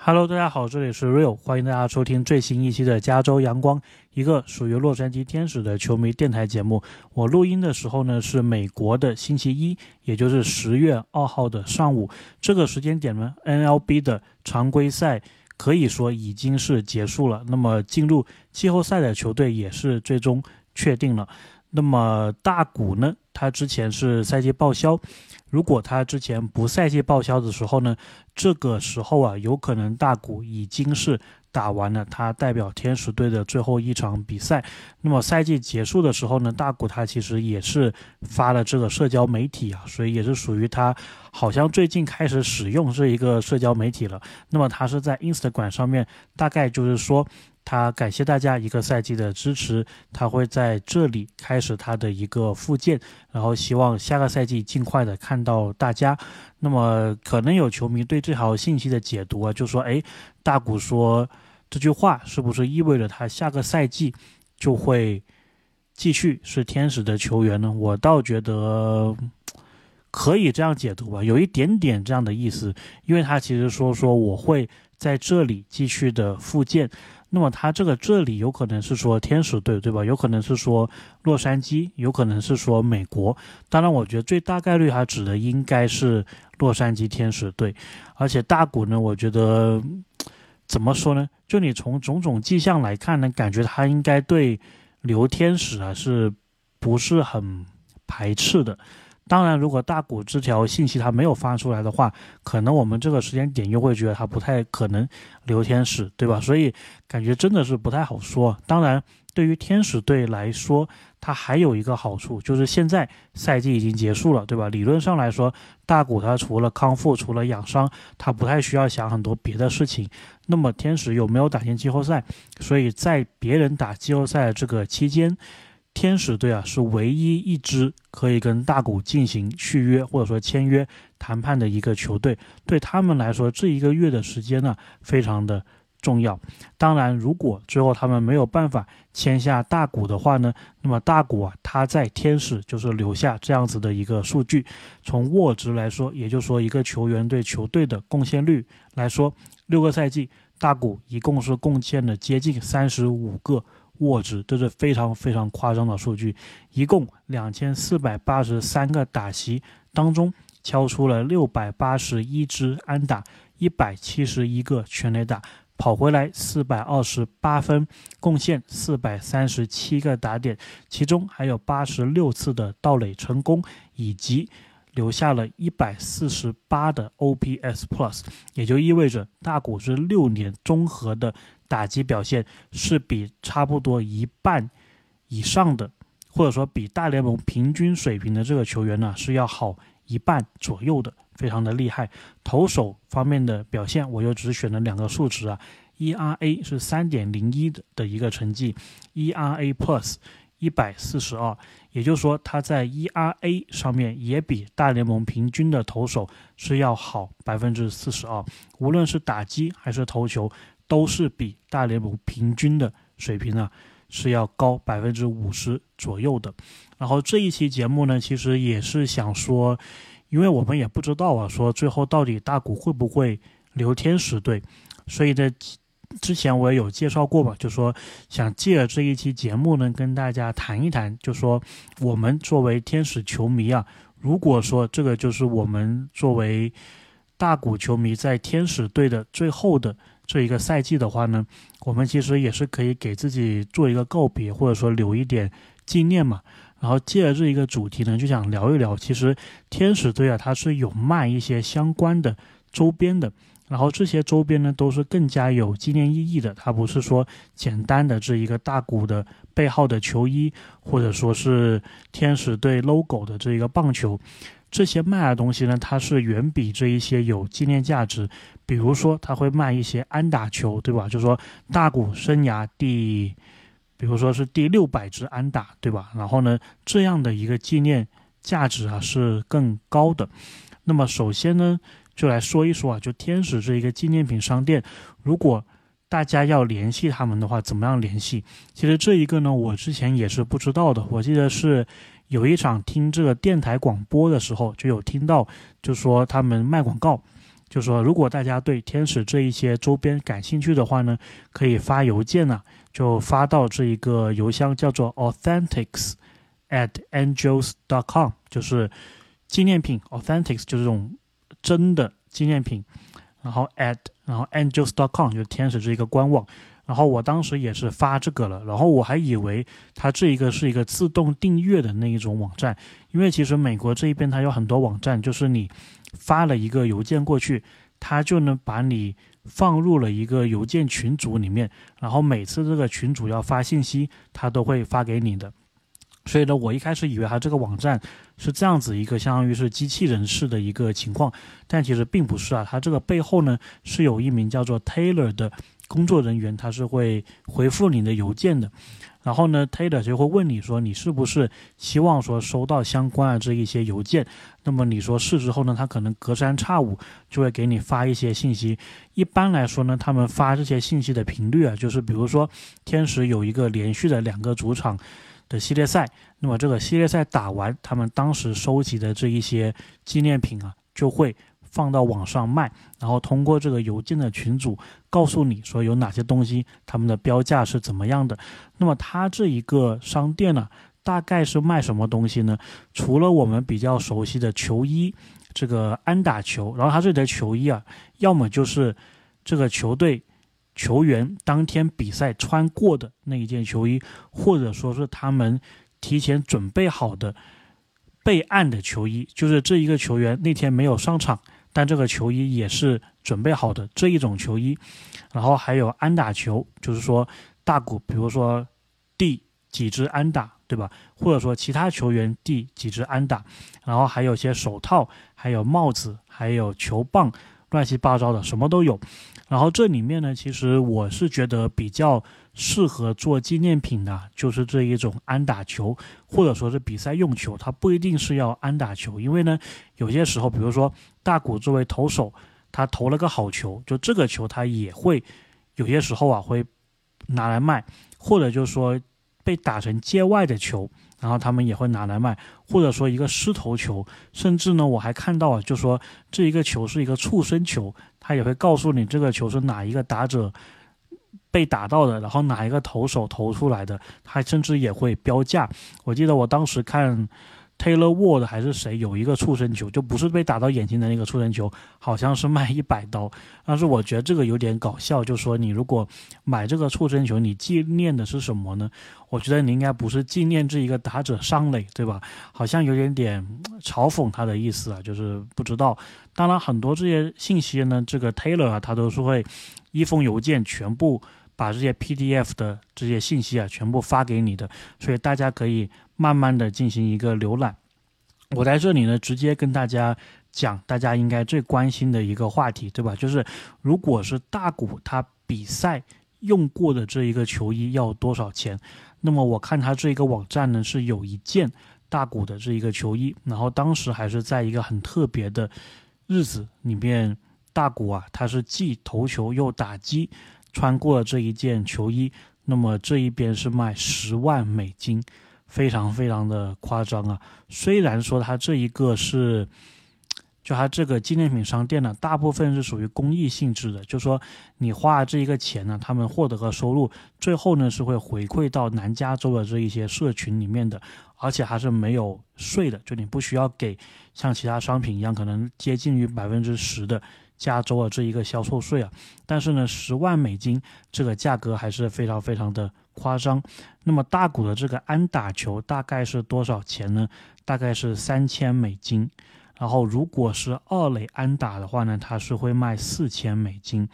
Hello，大家好，这里是 Real，欢迎大家收听最新一期的加州阳光，一个属于洛杉矶天使的球迷电台节目。我录音的时候呢是美国的星期一，也就是十月二号的上午。这个时间点呢，NLB 的常规赛可以说已经是结束了，那么进入季后赛的球队也是最终确定了。那么大谷呢，他之前是赛季报销。如果他之前不赛季报销的时候呢，这个时候啊，有可能大谷已经是打完了他代表天使队的最后一场比赛。那么赛季结束的时候呢，大谷他其实也是发了这个社交媒体啊，所以也是属于他好像最近开始使用这一个社交媒体了。那么他是在 Instagram 上面，大概就是说。他感谢大家一个赛季的支持，他会在这里开始他的一个复健，然后希望下个赛季尽快的看到大家。那么可能有球迷对这条信息的解读啊，就说：哎，大谷说这句话是不是意味着他下个赛季就会继续是天使的球员呢？我倒觉得可以这样解读吧，有一点点这样的意思，因为他其实说说我会在这里继续的复健。那么他这个这里有可能是说天使队，对吧？有可能是说洛杉矶，有可能是说美国。当然，我觉得最大概率他指的应该是洛杉矶天使队。而且大股呢，我觉得怎么说呢？就你从种种迹象来看呢，感觉他应该对留天使啊是不是很排斥的。当然，如果大谷这条信息他没有发出来的话，可能我们这个时间点又会觉得他不太可能留天使，对吧？所以感觉真的是不太好说。当然，对于天使队来说，他还有一个好处，就是现在赛季已经结束了，对吧？理论上来说，大谷他除了康复、除了养伤，他不太需要想很多别的事情。那么天使有没有打进季后赛？所以在别人打季后赛的这个期间。天使队啊，是唯一一支可以跟大谷进行续约或者说签约谈判的一个球队。对他们来说，这一个月的时间呢，非常的重要。当然，如果最后他们没有办法签下大谷的话呢，那么大谷啊，他在天使就是留下这样子的一个数据。从握值来说，也就是说一个球员对球队的贡献率来说，六个赛季，大谷一共是贡献了接近三十五个。握值，这是非常非常夸张的数据。一共两千四百八十三个打席当中，敲出了六百八十一支安打，一百七十一个全垒打，跑回来四百二十八分，贡献四百三十七个打点，其中还有八十六次的盗垒成功，以及留下了一百四十八的 OPS Plus，也就意味着大谷是六年综合的。打击表现是比差不多一半以上的，或者说比大联盟平均水平的这个球员呢是要好一半左右的，非常的厉害。投手方面的表现，我又只选了两个数值啊，ERA 是三点零一的的一个成绩，ERA Plus 一百四十二，也就是说他在 ERA 上面也比大联盟平均的投手是要好百分之四十二，无论是打击还是投球。都是比大联盟平均的水平呢是要高百分之五十左右的。然后这一期节目呢，其实也是想说，因为我们也不知道啊，说最后到底大谷会不会留天使队，所以在之前我也有介绍过嘛，就说想借着这一期节目呢，跟大家谈一谈，就说我们作为天使球迷啊，如果说这个就是我们作为大谷球迷在天使队的最后的。这一个赛季的话呢，我们其实也是可以给自己做一个告别，或者说留一点纪念嘛。然后借着这一个主题呢，就想聊一聊，其实天使队啊，它是有卖一些相关的周边的。然后这些周边呢，都是更加有纪念意义的，它不是说简单的这一个大鼓的背号的球衣，或者说是天使队 logo 的这一个棒球。这些卖的东西呢，它是远比这一些有纪念价值。比如说，他会卖一些安打球，对吧？就是说，大谷生涯第，比如说是第六百支安打，对吧？然后呢，这样的一个纪念价值啊是更高的。那么，首先呢，就来说一说啊，就天使这一个纪念品商店，如果大家要联系他们的话，怎么样联系？其实这一个呢，我之前也是不知道的。我记得是有一场听这个电台广播的时候，就有听到，就说他们卖广告。就说如果大家对天使这一些周边感兴趣的话呢，可以发邮件呢，就发到这一个邮箱叫做 authentics at angels dot com，就是纪念品 authentics 就是这种真的纪念品，然后 at 然后 angels dot com 就是天使这一个官网。然后我当时也是发这个了，然后我还以为它这一个是一个自动订阅的那一种网站，因为其实美国这一边它有很多网站，就是你发了一个邮件过去，它就能把你放入了一个邮件群组里面，然后每次这个群主要发信息，它都会发给你的。所以呢，我一开始以为它这个网站是这样子一个相当于是机器人式的一个情况，但其实并不是啊，它这个背后呢是有一名叫做 Taylor 的。工作人员他是会回复你的邮件的，然后呢，Taylor 就会问你说你是不是希望说收到相关的这一些邮件，那么你说是之后呢，他可能隔三差五就会给你发一些信息。一般来说呢，他们发这些信息的频率啊，就是比如说天使有一个连续的两个主场的系列赛，那么这个系列赛打完，他们当时收集的这一些纪念品啊，就会。放到网上卖，然后通过这个邮件的群组告诉你说有哪些东西，他们的标价是怎么样的。那么它这一个商店呢，大概是卖什么东西呢？除了我们比较熟悉的球衣，这个安打球，然后它这里的球衣啊，要么就是这个球队球员当天比赛穿过的那一件球衣，或者说是他们提前准备好的备案的球衣，就是这一个球员那天没有上场。但这个球衣也是准备好的这一种球衣，然后还有安打球，就是说大鼓，比如说第几只安打，对吧？或者说其他球员第几只安打，然后还有些手套，还有帽子，还有球棒，乱七八糟的什么都有。然后这里面呢，其实我是觉得比较适合做纪念品的，就是这一种安打球，或者说是比赛用球，它不一定是要安打球，因为呢，有些时候，比如说大谷作为投手，他投了个好球，就这个球他也会有些时候啊会拿来卖，或者就是说被打成界外的球。然后他们也会拿来卖，或者说一个狮头球，甚至呢，我还看到啊，就说这一个球是一个触身球，他也会告诉你这个球是哪一个打者被打到的，然后哪一个投手投出来的，他甚至也会标价。我记得我当时看。Taylor Ward 还是谁有一个触身球，就不是被打到眼睛的那个触身球，好像是卖一百刀。但是我觉得这个有点搞笑，就说你如果买这个触身球，你纪念的是什么呢？我觉得你应该不是纪念这一个打者上垒，对吧？好像有点点嘲讽他的意思啊，就是不知道。当然，很多这些信息呢，这个 Taylor 啊，他都是会一封邮件全部把这些 PDF 的这些信息啊全部发给你的，所以大家可以。慢慢的进行一个浏览，我在这里呢，直接跟大家讲，大家应该最关心的一个话题，对吧？就是如果是大股他比赛用过的这一个球衣要多少钱？那么我看他这一个网站呢，是有一件大股的这一个球衣，然后当时还是在一个很特别的日子里面，大股啊，他是既投球又打击，穿过了这一件球衣，那么这一边是卖十万美金。非常非常的夸张啊！虽然说它这一个是，就它这个纪念品商店呢，大部分是属于公益性质的，就说你花这一个钱呢，他们获得个收入，最后呢是会回馈到南加州的这一些社群里面的，而且还是没有税的，就你不需要给像其他商品一样，可能接近于百分之十的。加州的这一个销售税啊，但是呢，十万美金这个价格还是非常非常的夸张。那么大股的这个安打球大概是多少钱呢？大概是三千美金。然后如果是二垒安打的话呢，它是会卖四千美金。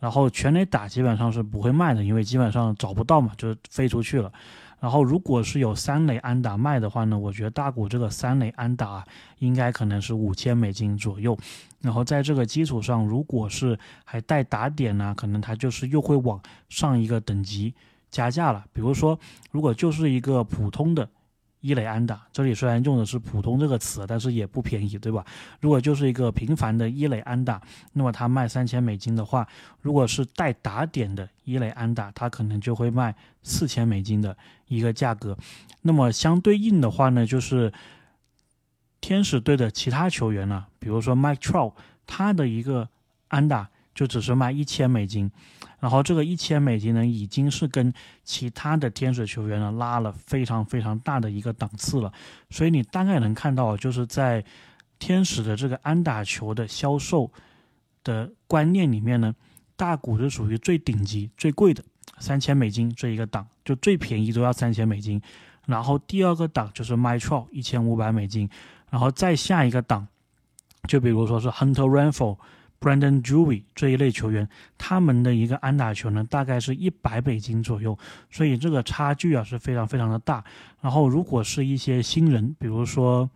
然后全垒打基本上是不会卖的，因为基本上找不到嘛，就飞出去了。然后，如果是有三雷安达卖的话呢，我觉得大股这个三雷安打应该可能是五千美金左右。然后在这个基础上，如果是还带打点呢，可能它就是又会往上一个等级加价了。比如说，如果就是一个普通的。一垒安达，这里虽然用的是“普通”这个词，但是也不便宜，对吧？如果就是一个平凡的一垒安达，那么它卖三千美金的话，如果是带打点的一垒安达，它可能就会卖四千美金的一个价格。那么相对应的话呢，就是天使队的其他球员呢，比如说 Mike Trout，他的一个安达就只是卖一千美金，然后这个一千美金呢，已经是跟其他的天使球员呢拉了非常非常大的一个档次了。所以你大概能看到，就是在天使的这个安打球的销售的观念里面呢，大谷是属于最顶级、最贵的，三千美金这一个档，就最便宜都要三千美金。然后第二个档就是 My Trout 一千五百美金，然后再下一个档，就比如说是 Hunter Renfro、Brandon Drury 这一类球员，他们的一个安打球呢，大概是一百美金左右，所以这个差距啊是非常非常的大。然后如果是一些新人，比如说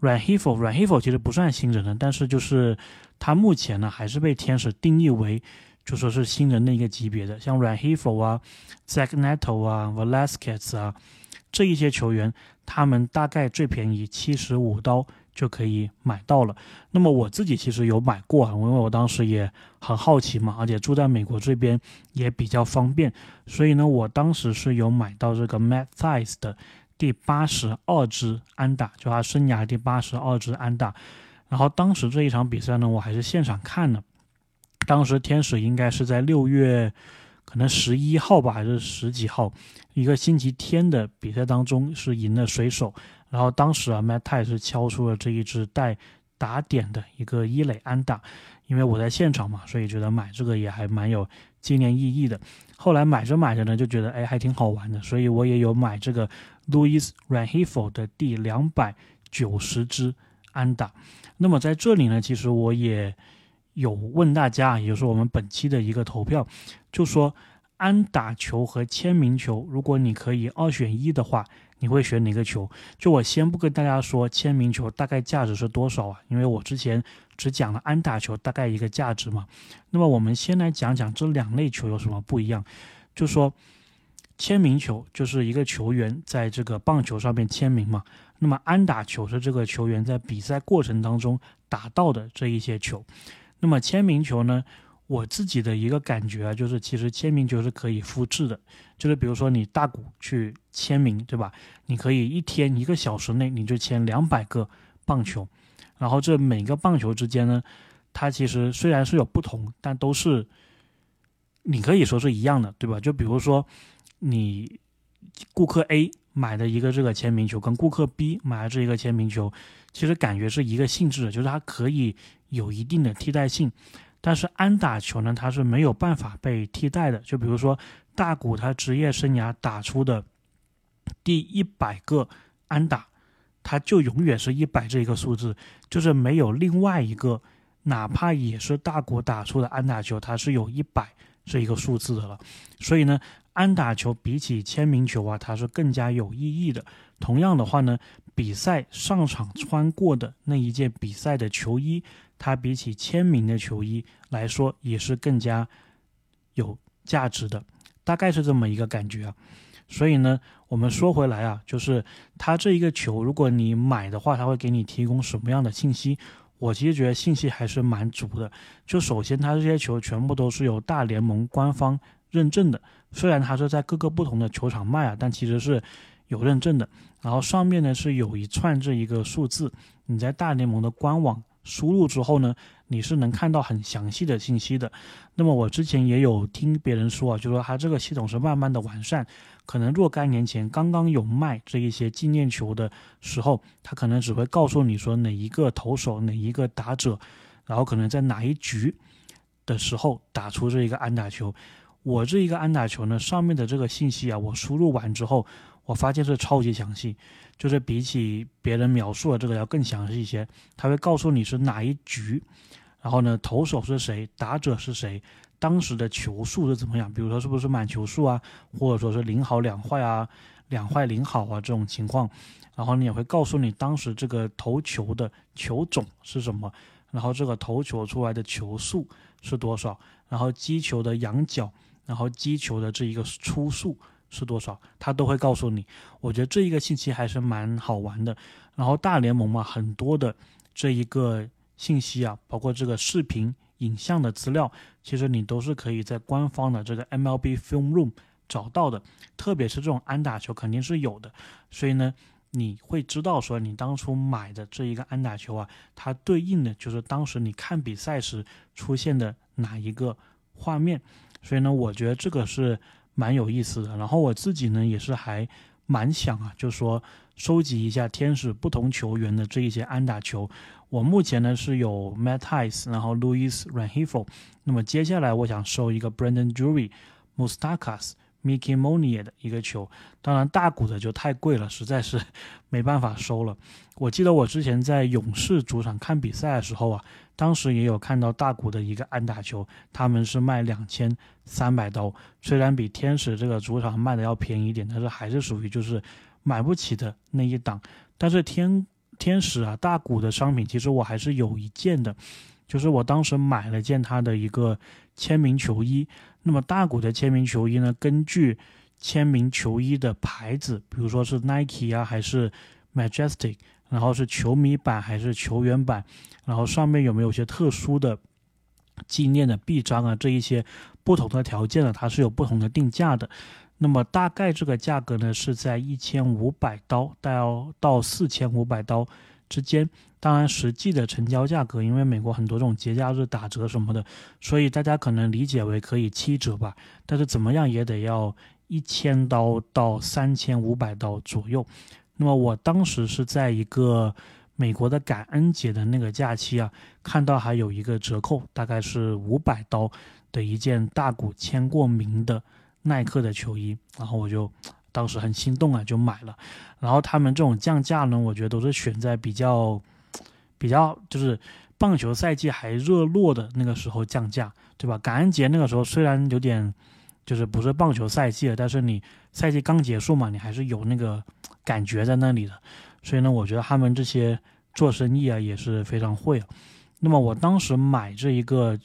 r a n h i f o r a n h i f o 其实不算新人了，但是就是他目前呢还是被天使定义为就说是新人的一个级别的，像 r a n h i f o 啊、Zach Neto 啊、Velasquez 啊。这一些球员，他们大概最便宜七十五刀就可以买到了。那么我自己其实有买过啊，因为我当时也很好奇嘛，而且住在美国这边也比较方便，所以呢，我当时是有买到这个 Matt Thaiss 的第八十二支安打，就他生涯第八十二支安打。然后当时这一场比赛呢，我还是现场看的。当时天使应该是在六月。可能十一号吧，还是十几号，一个星期天的比赛当中是赢了水手，然后当时啊，Matt 泰是敲出了这一支带打点的一个一垒安打，因为我在现场嘛，所以觉得买这个也还蛮有纪念意义的。后来买着买着呢，就觉得哎，还挺好玩的，所以我也有买这个 Louis Ranhifo 的第两百九十支安打。那么在这里呢，其实我也。有问大家，也就是我们本期的一个投票，就说安打球和签名球，如果你可以二选一的话，你会选哪个球？就我先不跟大家说签名球大概价值是多少啊，因为我之前只讲了安打球大概一个价值嘛。那么我们先来讲讲这两类球有什么不一样。就说签名球就是一个球员在这个棒球上面签名嘛，那么安打球是这个球员在比赛过程当中打到的这一些球。那么签名球呢？我自己的一个感觉啊，就是其实签名球是可以复制的。就是比如说你大股去签名，对吧？你可以一天一个小时内你就签两百个棒球，然后这每个棒球之间呢，它其实虽然是有不同，但都是你可以说是一样的，对吧？就比如说你顾客 A 买的一个这个签名球，跟顾客 B 买的这一个签名球，其实感觉是一个性质的，就是它可以。有一定的替代性，但是安打球呢，它是没有办法被替代的。就比如说大谷他职业生涯打出的第一百个安打，他就永远是一百这一个数字，就是没有另外一个，哪怕也是大谷打出的安打球，它是有一百这一个数字的了。所以呢，安打球比起签名球啊，它是更加有意义的。同样的话呢，比赛上场穿过的那一件比赛的球衣。它比起签名的球衣来说，也是更加有价值的，大概是这么一个感觉啊。所以呢，我们说回来啊，就是它这一个球，如果你买的话，它会给你提供什么样的信息？我其实觉得信息还是蛮足的。就首先，它这些球全部都是由大联盟官方认证的，虽然它是在各个不同的球场卖啊，但其实是有认证的。然后上面呢是有一串这一个数字，你在大联盟的官网。输入之后呢，你是能看到很详细的信息的。那么我之前也有听别人说啊，就说它这个系统是慢慢的完善，可能若干年前刚刚有卖这一些纪念球的时候，它可能只会告诉你说哪一个投手、哪一个打者，然后可能在哪一局的时候打出这一个安打球。我这一个安打球呢，上面的这个信息啊，我输入完之后。我发现是超级详细，就是比起别人描述的这个要更详细一些。他会告诉你是哪一局，然后呢，投手是谁，打者是谁，当时的球数是怎么样，比如说是不是满球数啊，或者说是零好两坏啊，两坏零好啊这种情况。然后你也会告诉你当时这个投球的球种是什么，然后这个投球出来的球数是多少，然后击球的仰角，然后击球的这一个初速。是多少，他都会告诉你。我觉得这一个信息还是蛮好玩的。然后大联盟嘛，很多的这一个信息啊，包括这个视频、影像的资料，其实你都是可以在官方的这个 MLB Film Room 找到的。特别是这种安打球，肯定是有的。所以呢，你会知道说你当初买的这一个安打球啊，它对应的就是当时你看比赛时出现的哪一个画面。所以呢，我觉得这个是蛮有意思的。然后我自己呢，也是还蛮想啊，就说收集一下天使不同球员的这一些安打球。我目前呢是有 Matt Ice，然后 Louis Rangifo。那么接下来我想收一个 Brandon Drury、Mustakas、Mickey m o n i e 的一个球。当然大股的就太贵了，实在是没办法收了。我记得我之前在勇士主场看比赛的时候啊。当时也有看到大股的一个安打球，他们是卖两千三百刀，虽然比天使这个主场卖的要便宜一点，但是还是属于就是买不起的那一档。但是天天使啊，大股的商品其实我还是有一件的，就是我当时买了件他的一个签名球衣。那么大股的签名球衣呢，根据签名球衣的牌子，比如说是 Nike 啊，还是 Majestic。然后是球迷版还是球员版，然后上面有没有些特殊的纪念的臂章啊？这一些不同的条件呢，它是有不同的定价的。那么大概这个价格呢是在一千五百刀到到四千五百刀之间。当然，实际的成交价格，因为美国很多这种节假日打折什么的，所以大家可能理解为可以七折吧。但是怎么样也得要一千刀到三千五百刀左右。那么我当时是在一个美国的感恩节的那个假期啊，看到还有一个折扣，大概是五百刀的一件大股签过名的耐克的球衣，然后我就当时很心动啊，就买了。然后他们这种降价呢，我觉得都是选在比较比较就是棒球赛季还热络的那个时候降价，对吧？感恩节那个时候虽然有点就是不是棒球赛季了，但是你赛季刚结束嘛，你还是有那个。感觉在那里的，所以呢，我觉得他们这些做生意啊也是非常会啊。那么我当时买这一个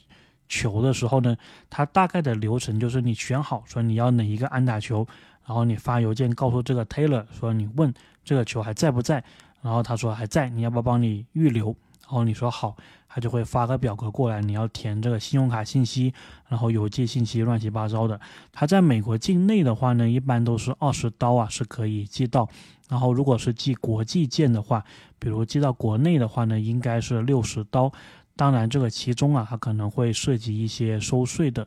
球的时候呢，它大概的流程就是你选好说你要哪一个安打球，然后你发邮件告诉这个 Taylor 说你问这个球还在不在，然后他说还在，你要不要帮你预留？然后你说好。他就会发个表格过来，你要填这个信用卡信息，然后邮寄信息，乱七八糟的。他在美国境内的话呢，一般都是二十刀啊，是可以寄到。然后如果是寄国际件的话，比如寄到国内的话呢，应该是六十刀。当然，这个其中啊，它可能会涉及一些收税的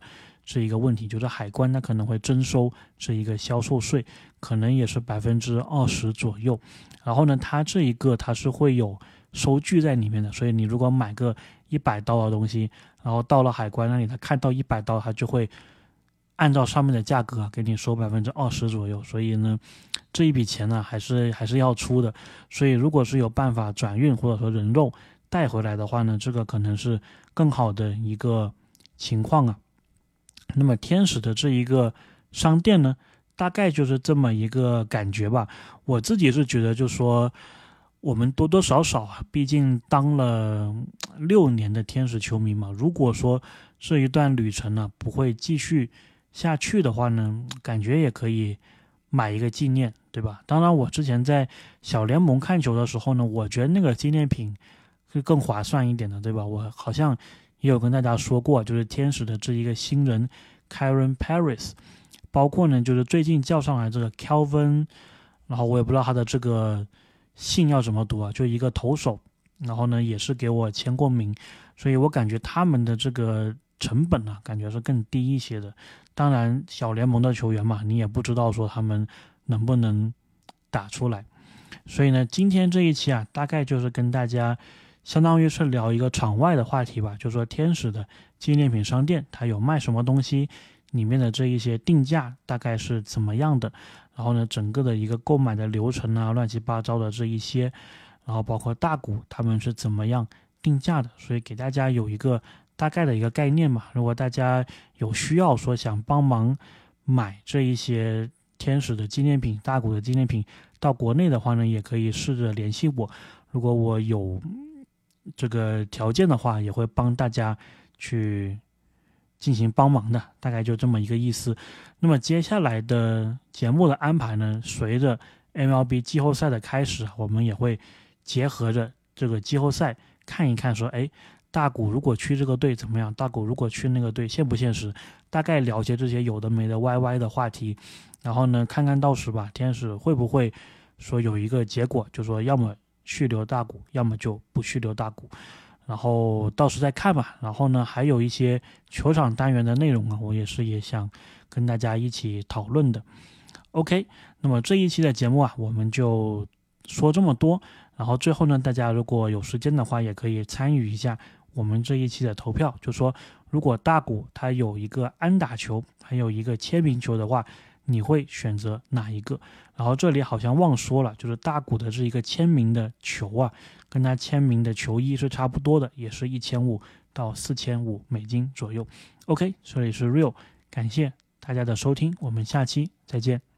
这一个问题，就是海关它可能会征收这一个销售税，可能也是百分之二十左右。然后呢，它这一个它是会有。收据在里面的，所以你如果买个一百刀的东西，然后到了海关那里，他看到一百刀，他就会按照上面的价格给你收百分之二十左右。所以呢，这一笔钱呢还是还是要出的。所以如果是有办法转运或者说人肉带回来的话呢，这个可能是更好的一个情况啊。那么天使的这一个商店呢，大概就是这么一个感觉吧。我自己是觉得，就说。我们多多少少啊，毕竟当了六年的天使球迷嘛。如果说这一段旅程呢不会继续下去的话呢，感觉也可以买一个纪念，对吧？当然，我之前在小联盟看球的时候呢，我觉得那个纪念品是更划算一点的，对吧？我好像也有跟大家说过，就是天使的这一个新人 Karen Paris，包括呢就是最近叫上来这个 Kelvin，然后我也不知道他的这个。姓要怎么读啊？就一个投手，然后呢也是给我签过名，所以我感觉他们的这个成本呢，感觉是更低一些的。当然，小联盟的球员嘛，你也不知道说他们能不能打出来。所以呢，今天这一期啊，大概就是跟大家相当于是聊一个场外的话题吧，就说天使的纪念品商店它有卖什么东西，里面的这一些定价大概是怎么样的。然后呢，整个的一个购买的流程啊，乱七八糟的这一些，然后包括大股他们是怎么样定价的，所以给大家有一个大概的一个概念嘛。如果大家有需要说想帮忙买这一些天使的纪念品、大股的纪念品到国内的话呢，也可以试着联系我。如果我有这个条件的话，也会帮大家去。进行帮忙的，大概就这么一个意思。那么接下来的节目的安排呢？随着 MLB 季后赛的开始，我们也会结合着这个季后赛看一看，说，哎，大古如果去这个队怎么样？大古如果去那个队现不现实？大概了解这些有的没的 YY 的话题，然后呢，看看到时吧，天使会不会说有一个结果，就说要么续留大股，要么就不续留大股，然后到时再看吧。然后呢，还有一些球场单元的内容啊，我也是也想跟大家一起讨论的。OK，那么这一期的节目啊，我们就说这么多。然后最后呢，大家如果有时间的话，也可以参与一下我们这一期的投票，就说如果大股它有一个安打球，还有一个签名球的话，你会选择哪一个？然后这里好像忘说了，就是大谷的这一个签名的球啊，跟他签名的球衣是差不多的，也是一千五到四千五美金左右。OK，这里是 Real，感谢大家的收听，我们下期再见。